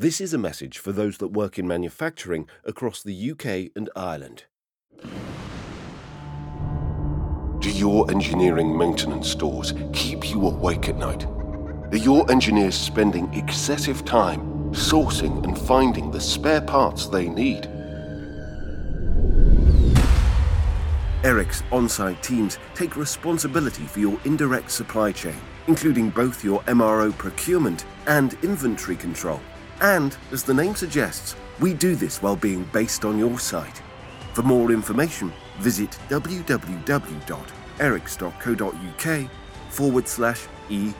This is a message for those that work in manufacturing across the UK and Ireland. Do your engineering maintenance stores keep you awake at night? Are your engineers spending excessive time sourcing and finding the spare parts they need? ERIKS on site teams take responsibility for your indirect supply chain, including both your MRO procurement and inventory control. And, as the name suggests, we do this while being based on your site. For more information, visit www.eriks.co.uk forward slash EM.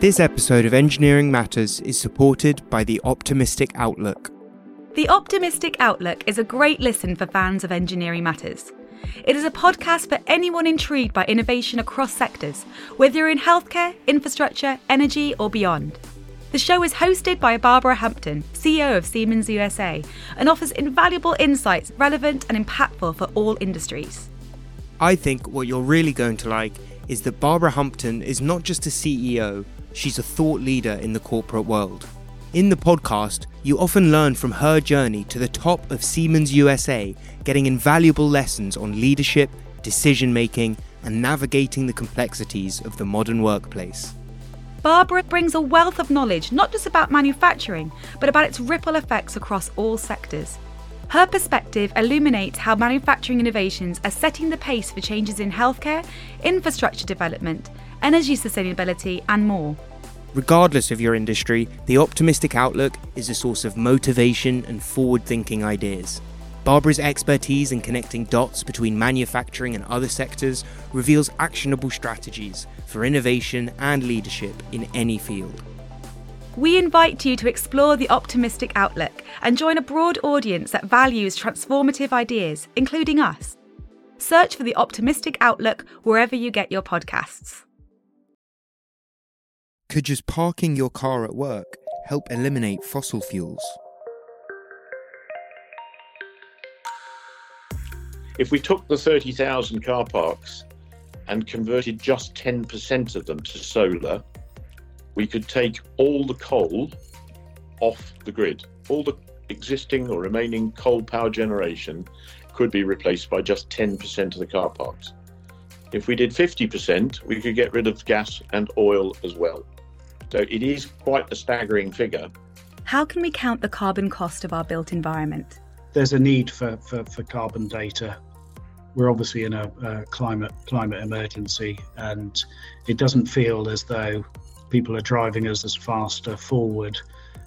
This episode of Engineering Matters is supported by The Optimistic Outlook. The Optimistic Outlook is a great listen for fans of Engineering Matters. It is a podcast for anyone intrigued by innovation across sectors, whether you're in healthcare, infrastructure, energy, or beyond. The show is hosted by Barbara Hampton, CEO of Siemens USA, and offers invaluable insights relevant and impactful for all industries. I think what you're really going to like is that Barbara Hampton is not just a CEO, she's a thought leader in the corporate world. In the podcast, you often learn from her journey to the top of Siemens USA, getting invaluable lessons on leadership, decision making, and navigating the complexities of the modern workplace. Barbara brings a wealth of knowledge not just about manufacturing, but about its ripple effects across all sectors. Her perspective illuminates how manufacturing innovations are setting the pace for changes in healthcare, infrastructure development, energy sustainability, and more. Regardless of your industry, the optimistic outlook is a source of motivation and forward thinking ideas. Barbara's expertise in connecting dots between manufacturing and other sectors reveals actionable strategies for innovation and leadership in any field. We invite you to explore the optimistic outlook and join a broad audience that values transformative ideas, including us. Search for the optimistic outlook wherever you get your podcasts. Could just parking your car at work help eliminate fossil fuels? If we took the 30,000 car parks and converted just 10% of them to solar, we could take all the coal off the grid. All the existing or remaining coal power generation could be replaced by just 10% of the car parks. If we did 50%, we could get rid of gas and oil as well. So it is quite a staggering figure. How can we count the carbon cost of our built environment? There's a need for, for, for carbon data. We're obviously in a, a climate climate emergency, and it doesn't feel as though people are driving us as faster forward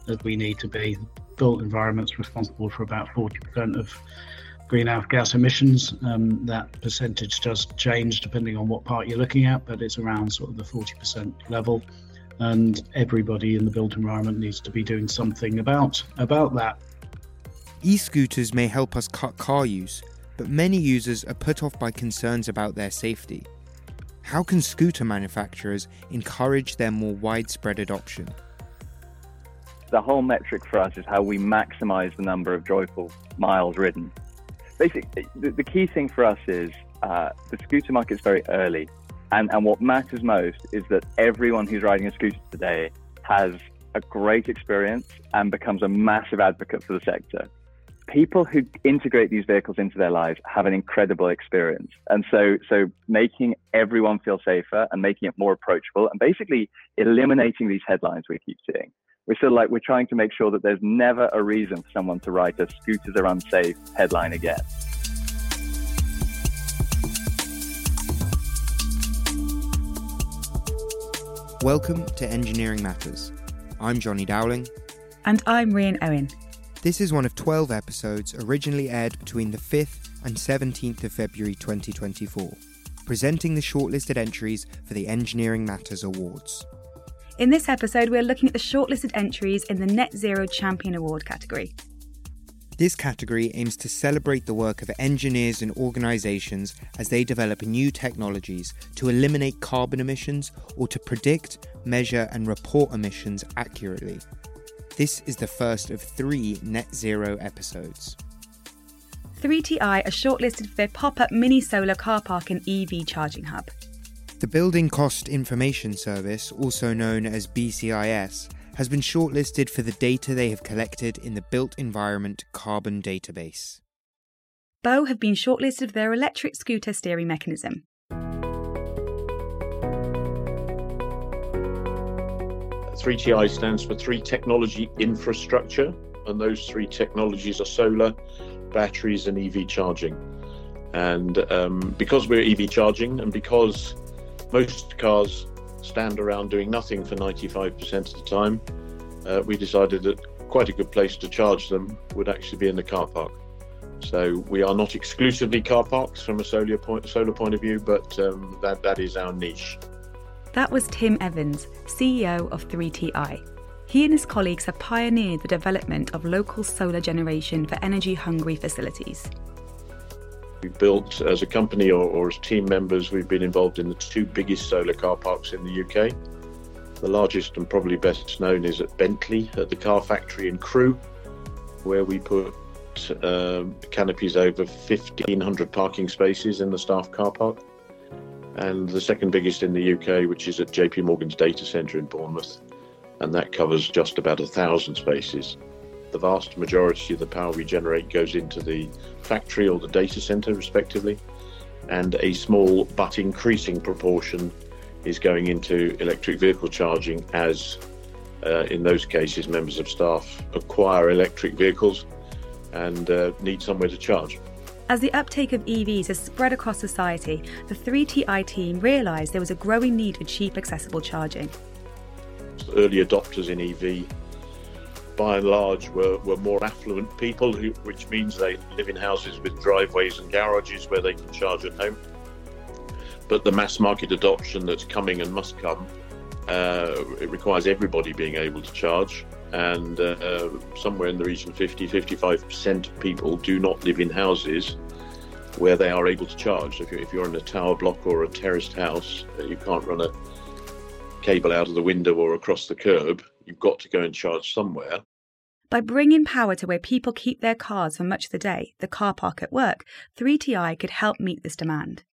as we need to be. Built environment's responsible for about 40% of greenhouse gas emissions. Um, that percentage does change depending on what part you're looking at, but it's around sort of the 40% level. And everybody in the built environment needs to be doing something about about that. E-scooters may help us cut car use, but many users are put off by concerns about their safety. How can scooter manufacturers encourage their more widespread adoption? The whole metric for us is how we maximize the number of joyful miles ridden. Basically, the, the key thing for us is uh, the scooter market is very early. And, and what matters most is that everyone who's riding a scooter today has a great experience and becomes a massive advocate for the sector. People who integrate these vehicles into their lives have an incredible experience. And so, so making everyone feel safer and making it more approachable and basically eliminating these headlines we keep seeing. We're of like, we're trying to make sure that there's never a reason for someone to write a scooters are unsafe headline again. Welcome to Engineering Matters. I'm Johnny Dowling. And I'm Rhian Owen. This is one of 12 episodes originally aired between the 5th and 17th of February 2024, presenting the shortlisted entries for the Engineering Matters Awards. In this episode, we're looking at the shortlisted entries in the Net Zero Champion Award category. This category aims to celebrate the work of engineers and organisations as they develop new technologies to eliminate carbon emissions or to predict, measure, and report emissions accurately. This is the first of three net zero episodes. 3TI are shortlisted for their pop up mini solar car park and EV charging hub. The Building Cost Information Service, also known as BCIS, has been shortlisted for the data they have collected in the Built Environment Carbon Database. Bo have been shortlisted for their electric scooter steering mechanism. 3TI stands for Three Technology Infrastructure, and those three technologies are solar, batteries, and EV charging. And um, because we're EV charging, and because most cars stand around doing nothing for 95% of the time, uh, we decided that quite a good place to charge them would actually be in the car park. So we are not exclusively car parks from a solar point, solar point of view, but um, that, that is our niche. That was Tim Evans, CEO of 3TI. He and his colleagues have pioneered the development of local solar generation for energy hungry facilities. We built, as a company or, or, as team members, we've been involved in the two biggest solar car parks in the UK. The largest and probably best known is at Bentley, at the car factory in Crewe, where we put uh, canopies over 1,500 parking spaces in the staff car park and the second biggest in the UK, which is at JP Morgan's data centre in Bournemouth, and that covers just about a thousand spaces. The vast majority of the power we generate goes into the factory or the data centre, respectively, and a small but increasing proportion is going into electric vehicle charging as, uh, in those cases, members of staff acquire electric vehicles and uh, need somewhere to charge. As the uptake of EVs has spread across society, the 3TI team realised there was a growing need for cheap, accessible charging. Early adopters in EV, by and large, were, were more affluent people, who, which means they live in houses with driveways and garages where they can charge at home. But the mass market adoption that's coming and must come, uh, it requires everybody being able to charge and uh, somewhere in the region 50 55% of people do not live in houses where they are able to charge. If you're, if you're in a tower block or a terraced house, uh, you can't run a cable out of the window or across the curb. You've got to go and charge somewhere. By bringing power to where people keep their cars for much of the day, the car park at work, 3TI could help meet this demand.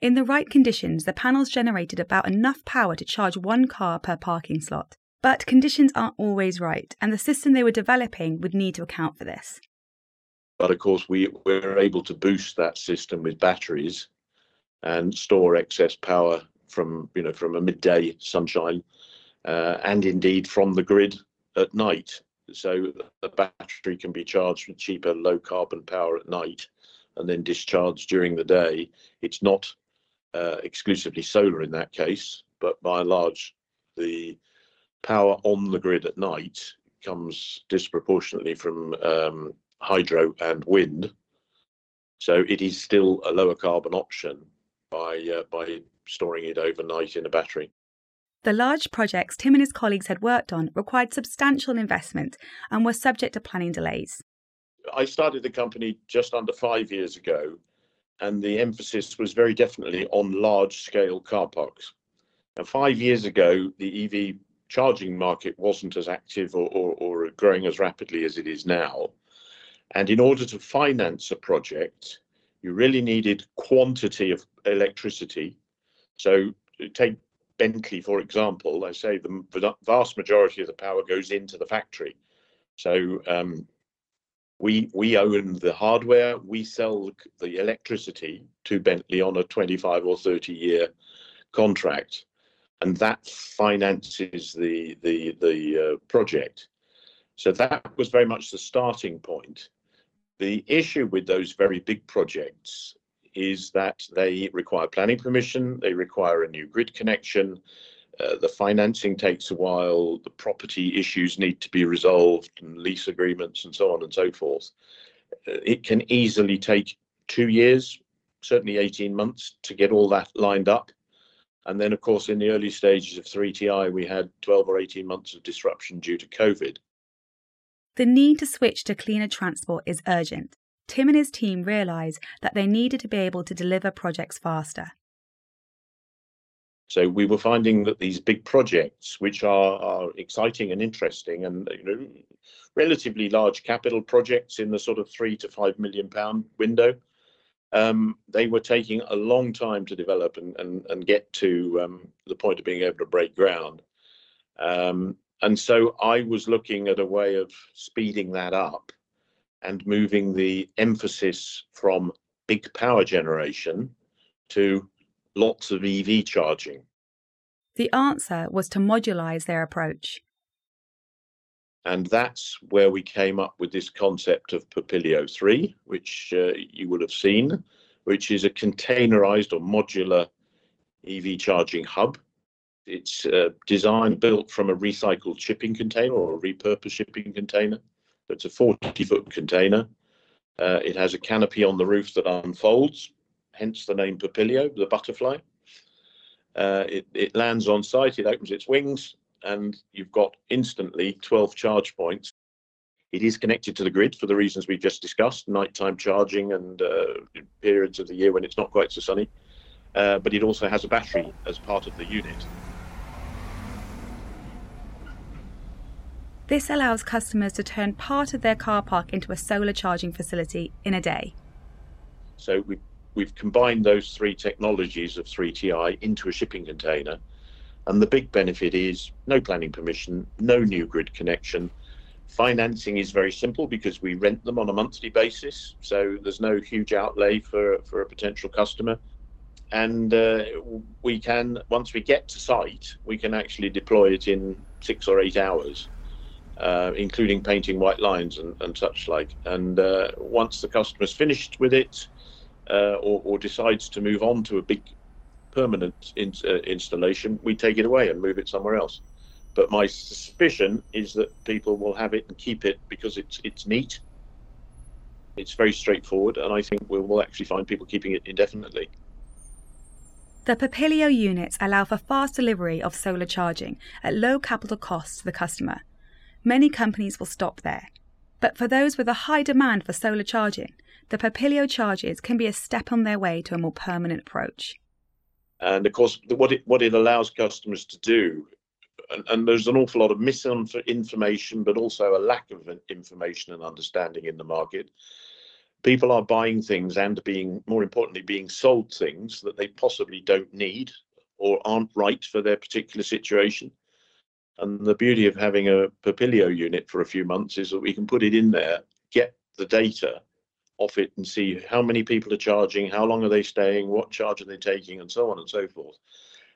In the right conditions, the panels generated about enough power to charge one car per parking slot. But conditions aren't always right, and the system they were developing would need to account for this. But of course, we were able to boost that system with batteries and store excess power from you know from a midday sunshine uh, and indeed from the grid at night. So the battery can be charged with cheaper, low carbon power at night and then discharged during the day. It's not uh, exclusively solar in that case, but by and large, the power on the grid at night comes disproportionately from um, hydro and wind. So it is still a lower carbon option by uh, by storing it overnight in a battery. The large projects Tim and his colleagues had worked on required substantial investment and were subject to planning delays. I started the company just under five years ago, and the emphasis was very definitely on large scale car parks. Now, five years ago, the EV charging market wasn't as active or, or, or growing as rapidly as it is now. And in order to finance a project, you really needed quantity of electricity. So take Bentley, for example, I say the vast majority of the power goes into the factory. So um, we we own the hardware, we sell the electricity to Bentley on a 25 or 30 year contract and that finances the the the uh, project. So that was very much the starting point. The issue with those very big projects is that they require planning permission, they require a new grid connection, uh, the financing takes a while, the property issues need to be resolved, and lease agreements, and so on and so forth. Uh, it can easily take two years, certainly 18 months to get all that lined up. And then, of course, in the early stages of 3TI, we had 12 or 18 months of disruption due to COVID. The need to switch to cleaner transport is urgent. Tim and his team realised that they needed to be able to deliver projects faster. So we were finding that these big projects, which are, are exciting and interesting, and you know, relatively large capital projects in the sort of three to five million pound window, um, they were taking a long time to develop and, and, and get to um, the point of being able to break ground. Um, and so I was looking at a way of speeding that up and moving the emphasis from big power generation to lots of EV charging. The answer was to modularize their approach. And that's where we came up with this concept of Papilio 3, which uh, you will have seen, which is a containerized or modular EV charging hub. It's uh, designed, built from a recycled shipping container or a repurposed shipping container. It's a 40 foot container. Uh, it has a canopy on the roof that unfolds, hence the name Papilio, the butterfly. Uh, it, it lands on site, it opens its wings, and you've got instantly 12 charge points. It is connected to the grid for the reasons we've just discussed nighttime charging and uh, periods of the year when it's not quite so sunny. Uh, but it also has a battery as part of the unit. This allows customers to turn part of their car park into a solar charging facility in a day. So we, we've combined those three technologies of 3TI into a shipping container. And the big benefit is no planning permission, no new grid connection. Financing is very simple because we rent them on a monthly basis. So there's no huge outlay for, for a potential customer. And uh, we can, once we get to site, we can actually deploy it in six or eight hours uh, including painting white lines and, and such like. And uh, once the customer's finished with it uh, or, or, decides to move on to a big permanent in, uh, installation, we take it away and move it somewhere else. But my suspicion is that people will have it and keep it because it's it's neat. It's very straightforward, and I think we will actually find people keeping it indefinitely. The Papilio units allow for fast delivery of solar charging at low capital cost to the customer many companies will stop there. But for those with a high demand for solar charging, the Papilio charges can be a step on their way to a more permanent approach. And of course, what it what it allows customers to do, and, and there's an awful lot of misinformation, but also a lack of information and understanding in the market. People are buying things and being, more importantly, being sold things that they possibly don't need or aren't right for their particular situation. And the beauty of having a Papilio unit for a few months is that we can put it in there, get the data off it, and see how many people are charging, how long are they staying, what charge are they taking, and so on and so forth.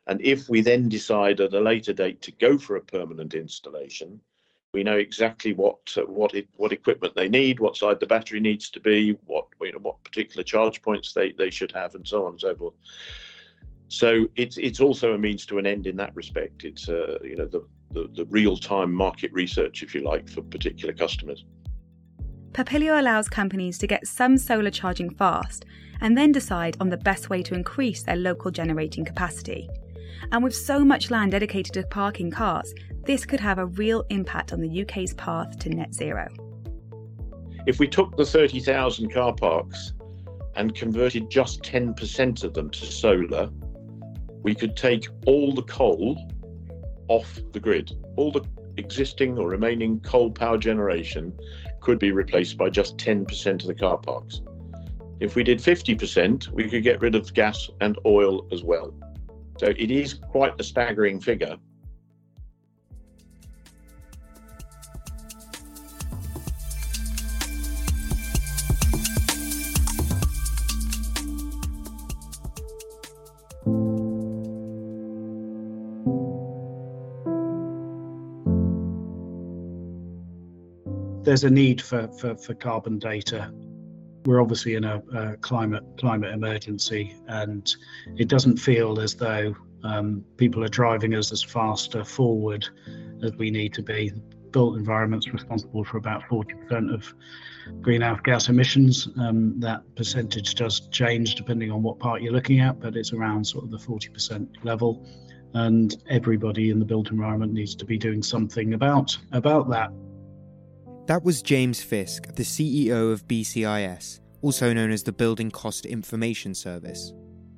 And if we then decide at a later date to go for a permanent installation, we know exactly what uh, what it, what equipment they need, what side the battery needs to be, what you know, what particular charge points they, they should have, and so on and so forth. So it's it's also a means to an end in that respect. It's uh, you know the the, the real time market research, if you like, for particular customers. Papilio allows companies to get some solar charging fast and then decide on the best way to increase their local generating capacity. And with so much land dedicated to parking cars, this could have a real impact on the UK's path to net zero. If we took the 30,000 car parks and converted just 10% of them to solar, we could take all the coal off the grid. All the existing or remaining coal power generation could be replaced by just 10% of the car parks. If we did 50%, we could get rid of gas and oil as well. So it is quite a staggering figure, there's a need for, for, for carbon data. We're obviously in a, a, climate climate emergency, and it doesn't feel as though um, people are driving us as faster forward as we need to be. Built environment's responsible for about 40% of greenhouse gas emissions. Um, that percentage does change depending on what part you're looking at, but it's around sort of the 40% level. And everybody in the built environment needs to be doing something about about that. That was James Fiske, the CEO of BCIS, also known as the Building Cost Information Service.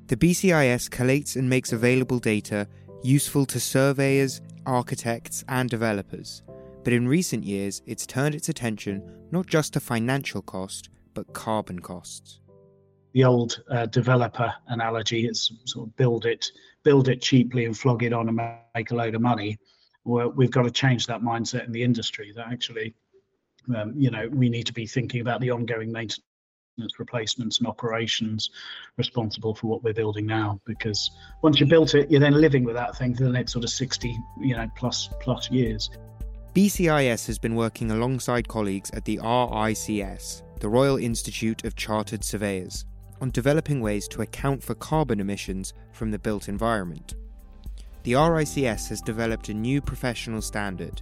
The BCIS collates and makes available data useful to surveyors, architects, and developers. But in recent years, it's turned its attention not just to financial cost, but carbon costs. The old uh, developer analogy is sort of build it, build it cheaply and flog it on and make a load of money. We've got to change that mindset in the industry. That actually, um, you know, we need to be thinking about the ongoing maintenance replacements and operations responsible for what we're building now because once you built it you're then living with that thing for the next sort of 60 you know plus plus years BCIS has been working alongside colleagues at the RICS, the Royal Institute of Chartered Surveyors, on developing ways to account for carbon emissions from the built environment. The RICS has developed a new professional standard,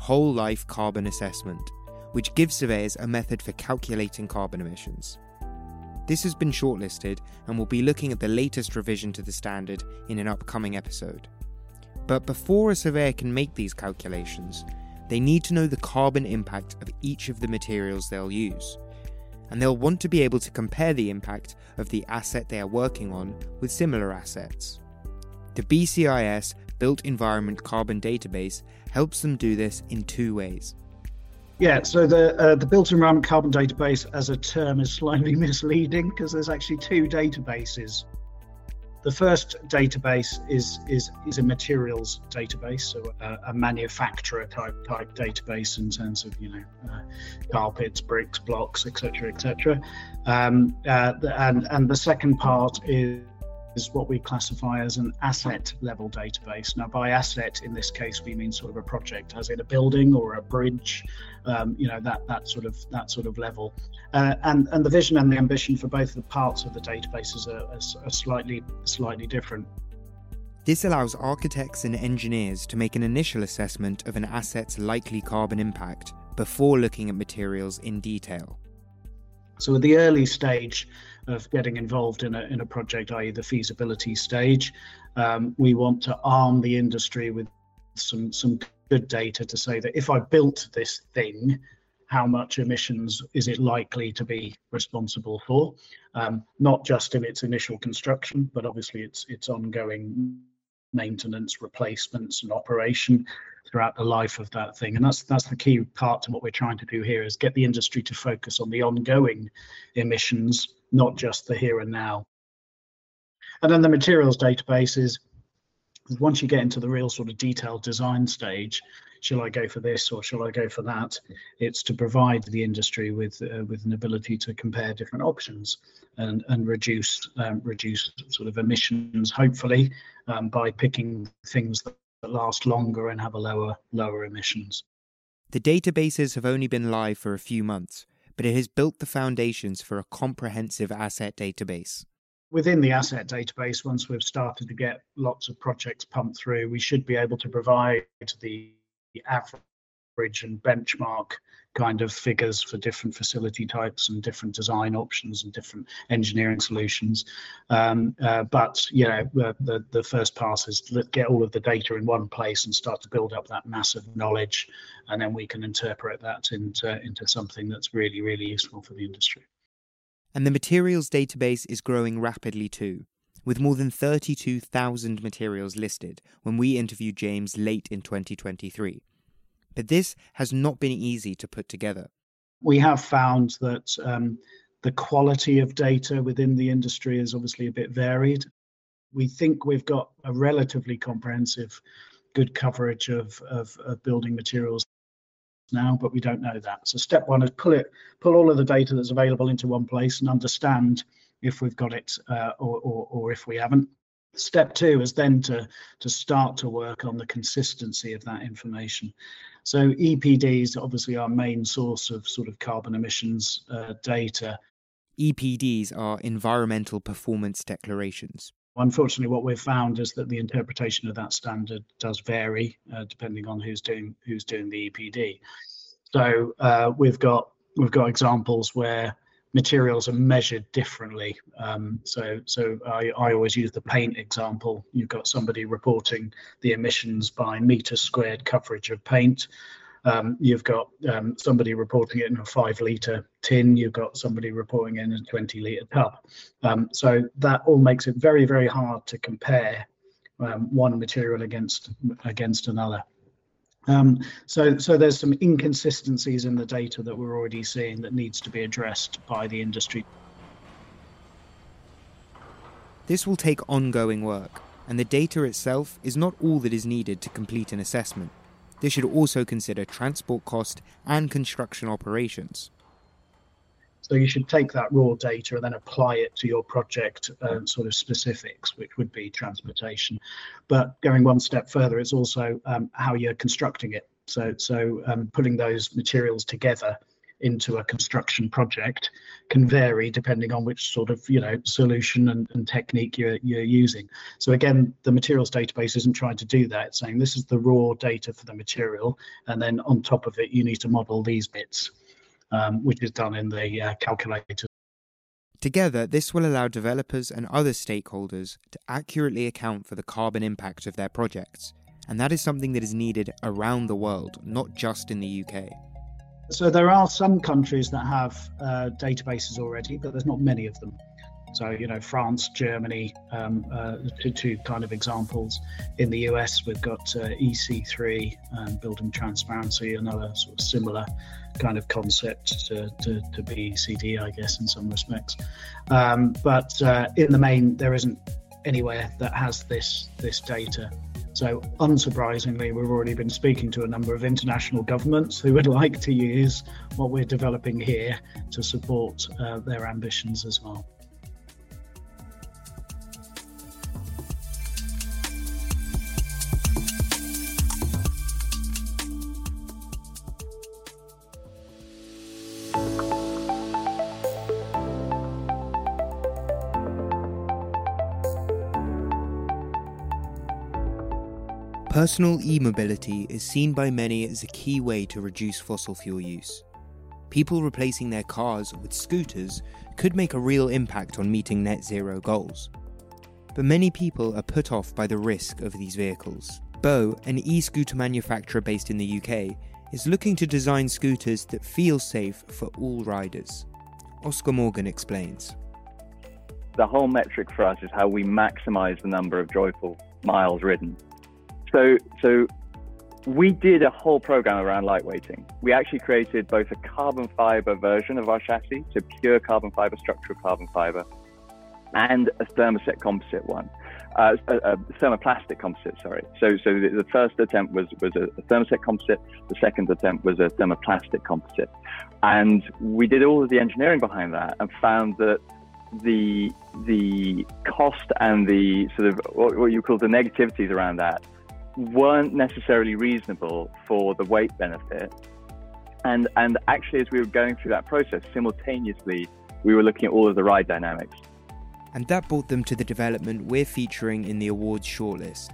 Whole Life Carbon Assessment, which gives surveyors a method for calculating carbon emissions. This has been shortlisted and we'll be looking at the latest revision to the standard in an upcoming episode. But before a surveyor can make these calculations, they need to know the carbon impact of each of the materials they'll use. And they'll want to be able to compare the impact of the asset they are working on with similar assets. The BCIS Built Environment Carbon Database helps them do this in two ways. Yeah, so the uh, the built environment carbon database as a term is slightly misleading because there's actually two databases. The first database is is is a materials database, so a, a manufacturer type type database in terms of you know uh, carpets, bricks, blocks, etc. etc. Um, uh, and and the second part is is what we classify as an asset level database. Now, by asset in this case, we mean sort of a project, as in a building or a bridge, um, you know that that sort of that sort of level. Uh, and and the vision and the ambition for both the parts of the databases are, are, are slightly slightly different. This allows architects and engineers to make an initial assessment of an asset's likely carbon impact before looking at materials in detail. So at the early stage of getting involved in a, in a project, i.e. the feasibility stage, um, we want to arm the industry with some, some good data to say that if I built this thing, how much emissions is it likely to be responsible for? Um, not just in its initial construction, but obviously its its ongoing maintenance, replacements, and operation throughout the life of that thing. And that's that's the key part to what we're trying to do here is get the industry to focus on the ongoing emissions, not just the here and now. And then the materials databases, once you get into the real sort of detailed design stage, shall I go for this or shall I go for that? It's to provide the industry with uh, with an ability to compare different options and and reduce um, reduce sort of emissions, hopefully um, by picking things that last longer and have a lower lower emissions. The databases have only been live for a few months, but it has built the foundations for a comprehensive asset database. Within the asset database, once we've started to get lots of projects pumped through, we should be able to provide the average and benchmark kind of figures for different facility types and different design options and different engineering solutions. Um, uh, but you know, the, the first pass is to get all of the data in one place and start to build up that massive knowledge, and then we can interpret that into into something that's really really useful for the industry. And the materials database is growing rapidly too. With more than 32,000 materials listed when we interviewed James late in 2023 but this has not been easy to put together. We have found that um, the quality of data within the industry is obviously a bit varied. We think we've got a relatively comprehensive, good coverage of, of, of building materials now, but we don't know that. So step one is pull it, pull all of the data that's available into one place and understand if we've got it uh, or, or, or if we haven't. Step two is then to, to start to work on the consistency of that information. So EPDs obviously our main source of sort of carbon emissions uh, data. EPDs are environmental performance declarations. Unfortunately, what we've found is that the interpretation of that standard does vary uh, depending on who's doing who's doing the EPD. So uh, we've got we've got examples where materials are measured differently. Um, so so I, I always use the paint example. You've got somebody reporting the emissions by meter squared coverage of paint. Um, you've got um, somebody reporting it in a five litre tin. You've got somebody reporting it in a 20 litre tub. Um, so that all makes it very, very hard to compare um, one material against against another. Um, so, so there's some inconsistencies in the data that we're already seeing that needs to be addressed by the industry. This will take ongoing work, and the data itself is not all that is needed to complete an assessment. They should also consider transport cost and construction operations. So you should take that raw data and then apply it to your project uh, sort of specifics, which would be transportation. But going one step further, it's also um, how you're constructing it. So, so um, putting those materials together into a construction project can vary depending on which sort of you know solution and, and technique you're, you're using so again the materials database isn't trying to do that it's saying this is the raw data for the material and then on top of it you need to model these bits um, which is done in the uh, calculator Together, this will allow developers and other stakeholders to accurately account for the carbon impact of their projects, and that is something that is needed around the world, not just in the UK. So there are some countries that have uh, databases already, but there's not many of them. So you know, France, Germany, um, uh, two, two, kind of examples. In the US, we've got uh, EC3, um, Building Transparency, another sort of similar kind of concept to, to, to BCD, I guess, in some respects. Um, but uh, in the main, there isn't anywhere that has this this data. So, unsurprisingly, we've already been speaking to a number of international governments who would like to use what we're developing here to support uh, their ambitions as well. Personal e mobility is seen by many as a key way to reduce fossil fuel use. People replacing their cars with scooters could make a real impact on meeting net zero goals. But many people are put off by the risk of these vehicles. Bo, an e scooter manufacturer based in the UK, is looking to design scooters that feel safe for all riders. Oscar Morgan explains. The whole metric for us is how we maximize the number of joyful miles ridden. So, so we did a whole program around lightweighting. We actually created both a carbon fiber version of our chassis, so pure carbon fiber, structural carbon fiber, and a thermoset composite one, uh, a, a, thermoplastic composite. Sorry. So, so the, the, first attempt was was a, a thermoset composite. The second attempt was a thermoplastic composite, and we did all of the engineering behind that and found that the the cost and the sort of what, what you call the negativities around that weren't necessarily reasonable for the weight benefit. And, and actually, as we were going through that process, simultaneously, we were looking at all of the ride dynamics. And that brought them to the development we're featuring in the awards shortlist.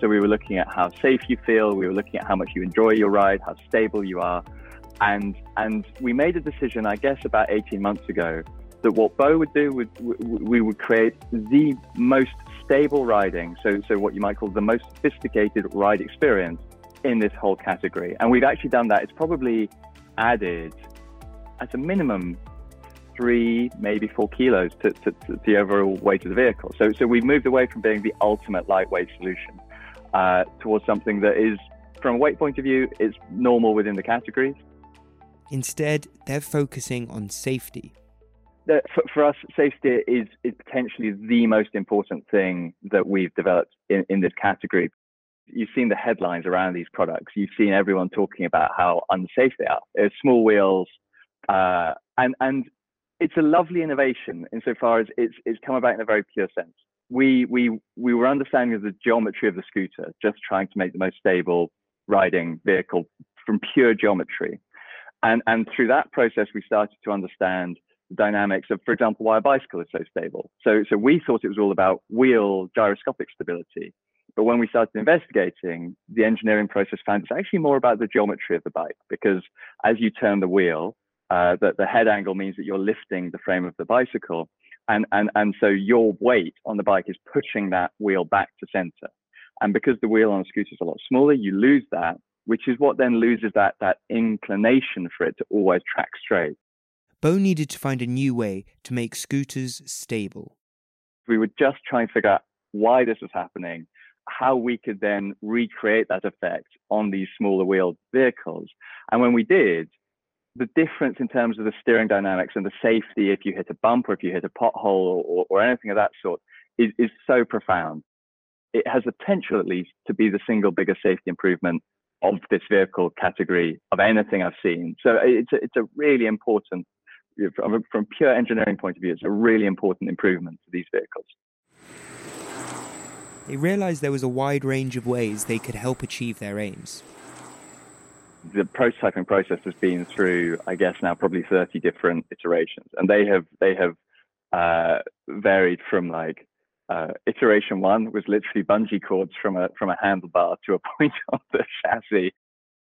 So we were looking at how safe you feel, we were looking at how much you enjoy your ride, how stable you are. And, and we made a decision, I guess, about 18 months ago that what Bo would do would we would create the most stable riding, so so what you might call the most sophisticated ride experience in this whole category. And we've actually done that. It's probably added at a minimum three, maybe four kilos to, to, to the overall weight of the vehicle. So so we've moved away from being the ultimate lightweight solution uh, towards something that is, from a weight point of view, is normal within the categories. Instead, they're focusing on safety that for, for, us, safety is, is potentially the most important thing that we've developed in, in this category. You've seen the headlines around these products. You've seen everyone talking about how unsafe they are. They're small wheels, uh, and and it's a lovely innovation insofar as it's it's come about in a very pure sense. We we we were understanding the geometry of the scooter, just trying to make the most stable riding vehicle from pure geometry, and and through that process, we started to understand dynamics of, for example, why a bicycle is so stable. So, so we thought it was all about wheel gyroscopic stability. But when we started investigating, the engineering process found it's actually more about the geometry of the bike because as you turn the wheel, uh, that the head angle means that you're lifting the frame of the bicycle. And, and, and so your weight on the bike is pushing that wheel back to center. And because the wheel on a scooter is a lot smaller, you lose that which is what then loses that, that inclination for it to always track straight. Bo needed to find a new way to make scooters stable. We were just trying to figure out why this was happening, how we could then recreate that effect on these smaller wheeled vehicles. And when we did, the difference in terms of the steering dynamics and the safety if you hit a bump or if you hit a pothole or, or anything of that sort is, is so profound. It has the potential, at least, to be the single biggest safety improvement of this vehicle category of anything I've seen. So it's a, it's a really important, from, from pure engineering point of view, it's a really important improvement to these vehicles. They realized there was a wide range of ways they could help achieve their aims. The prototyping process has been through, I guess, now probably 30 different iterations, and they have they have uh, varied from like uh, iteration one was literally bungee cords from a from a handlebar to a point on the chassis.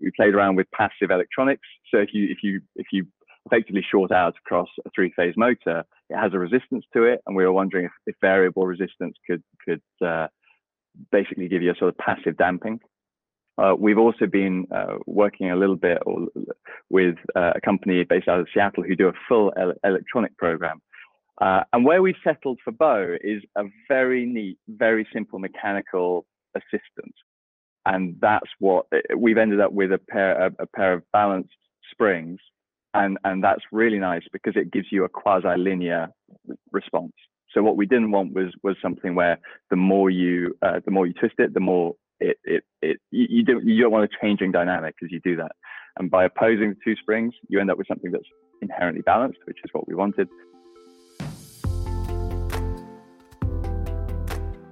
We played around with passive electronics. So if you if you if you effectively short out across a three phase motor, it has a resistance to it, and we were wondering if, if variable resistance could could uh, basically give you a sort of passive damping. Uh, we've also been uh, working a little bit with uh, a company based out of Seattle who do a full el- electronic program uh, and where we've settled for Bo is a very neat, very simple mechanical assistant. And that's what we've ended up with a pair, a, a pair of balanced springs. And, and that's really nice because it gives you a quasi linear response. So what we didn't want was, was something where the more you, uh, the more you twist it, the more it, it, it, you, you don't, you don't want a changing dynamic as you do that. And by opposing the two springs, you end up with something that's inherently balanced, which is what we wanted.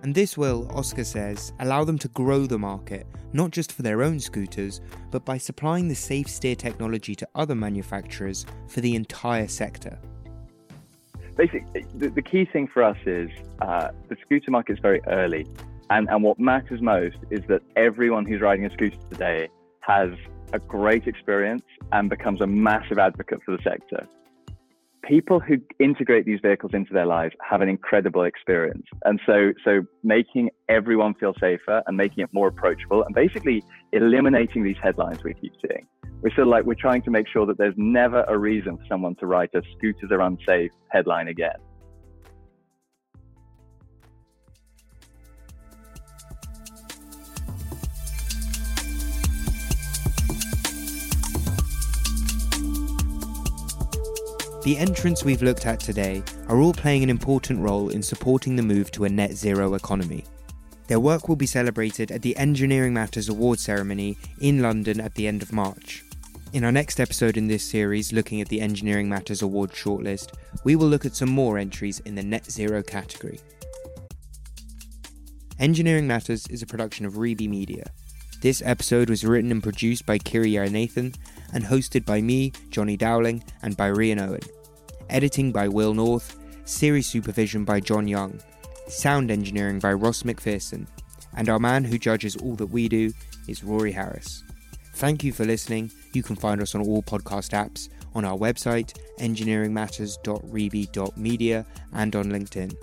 And this will, Oscar says, allow them to grow the market, not just for their own scooters, but by supplying the safe steer technology to other manufacturers for the entire sector. Basically, the, the key thing for us is uh, the scooter market is very early. And, and what matters most is that everyone who's riding a scooter today has a great experience and becomes a massive advocate for the sector people who integrate these vehicles into their lives have an incredible experience. And so, so making everyone feel safer and making it more approachable and basically eliminating these headlines we keep seeing. We're sort of like, we're trying to make sure that there's never a reason for someone to write a scooters are unsafe headline again. The entrants we've looked at today are all playing an important role in supporting the move to a net zero economy. Their work will be celebrated at the Engineering Matters Award ceremony in London at the end of March. In our next episode in this series, looking at the Engineering Matters Award shortlist, we will look at some more entries in the net zero category. Engineering Matters is a production of Reby Media. This episode was written and produced by Kiri Nathan and hosted by me, Johnny Dowling, and by Rhian Owen. Editing by Will North, series supervision by John Young, sound engineering by Ross McPherson, and our man who judges all that we do is Rory Harris. Thank you for listening. You can find us on all podcast apps, on our website, engineeringmatters.reby.media, and on LinkedIn.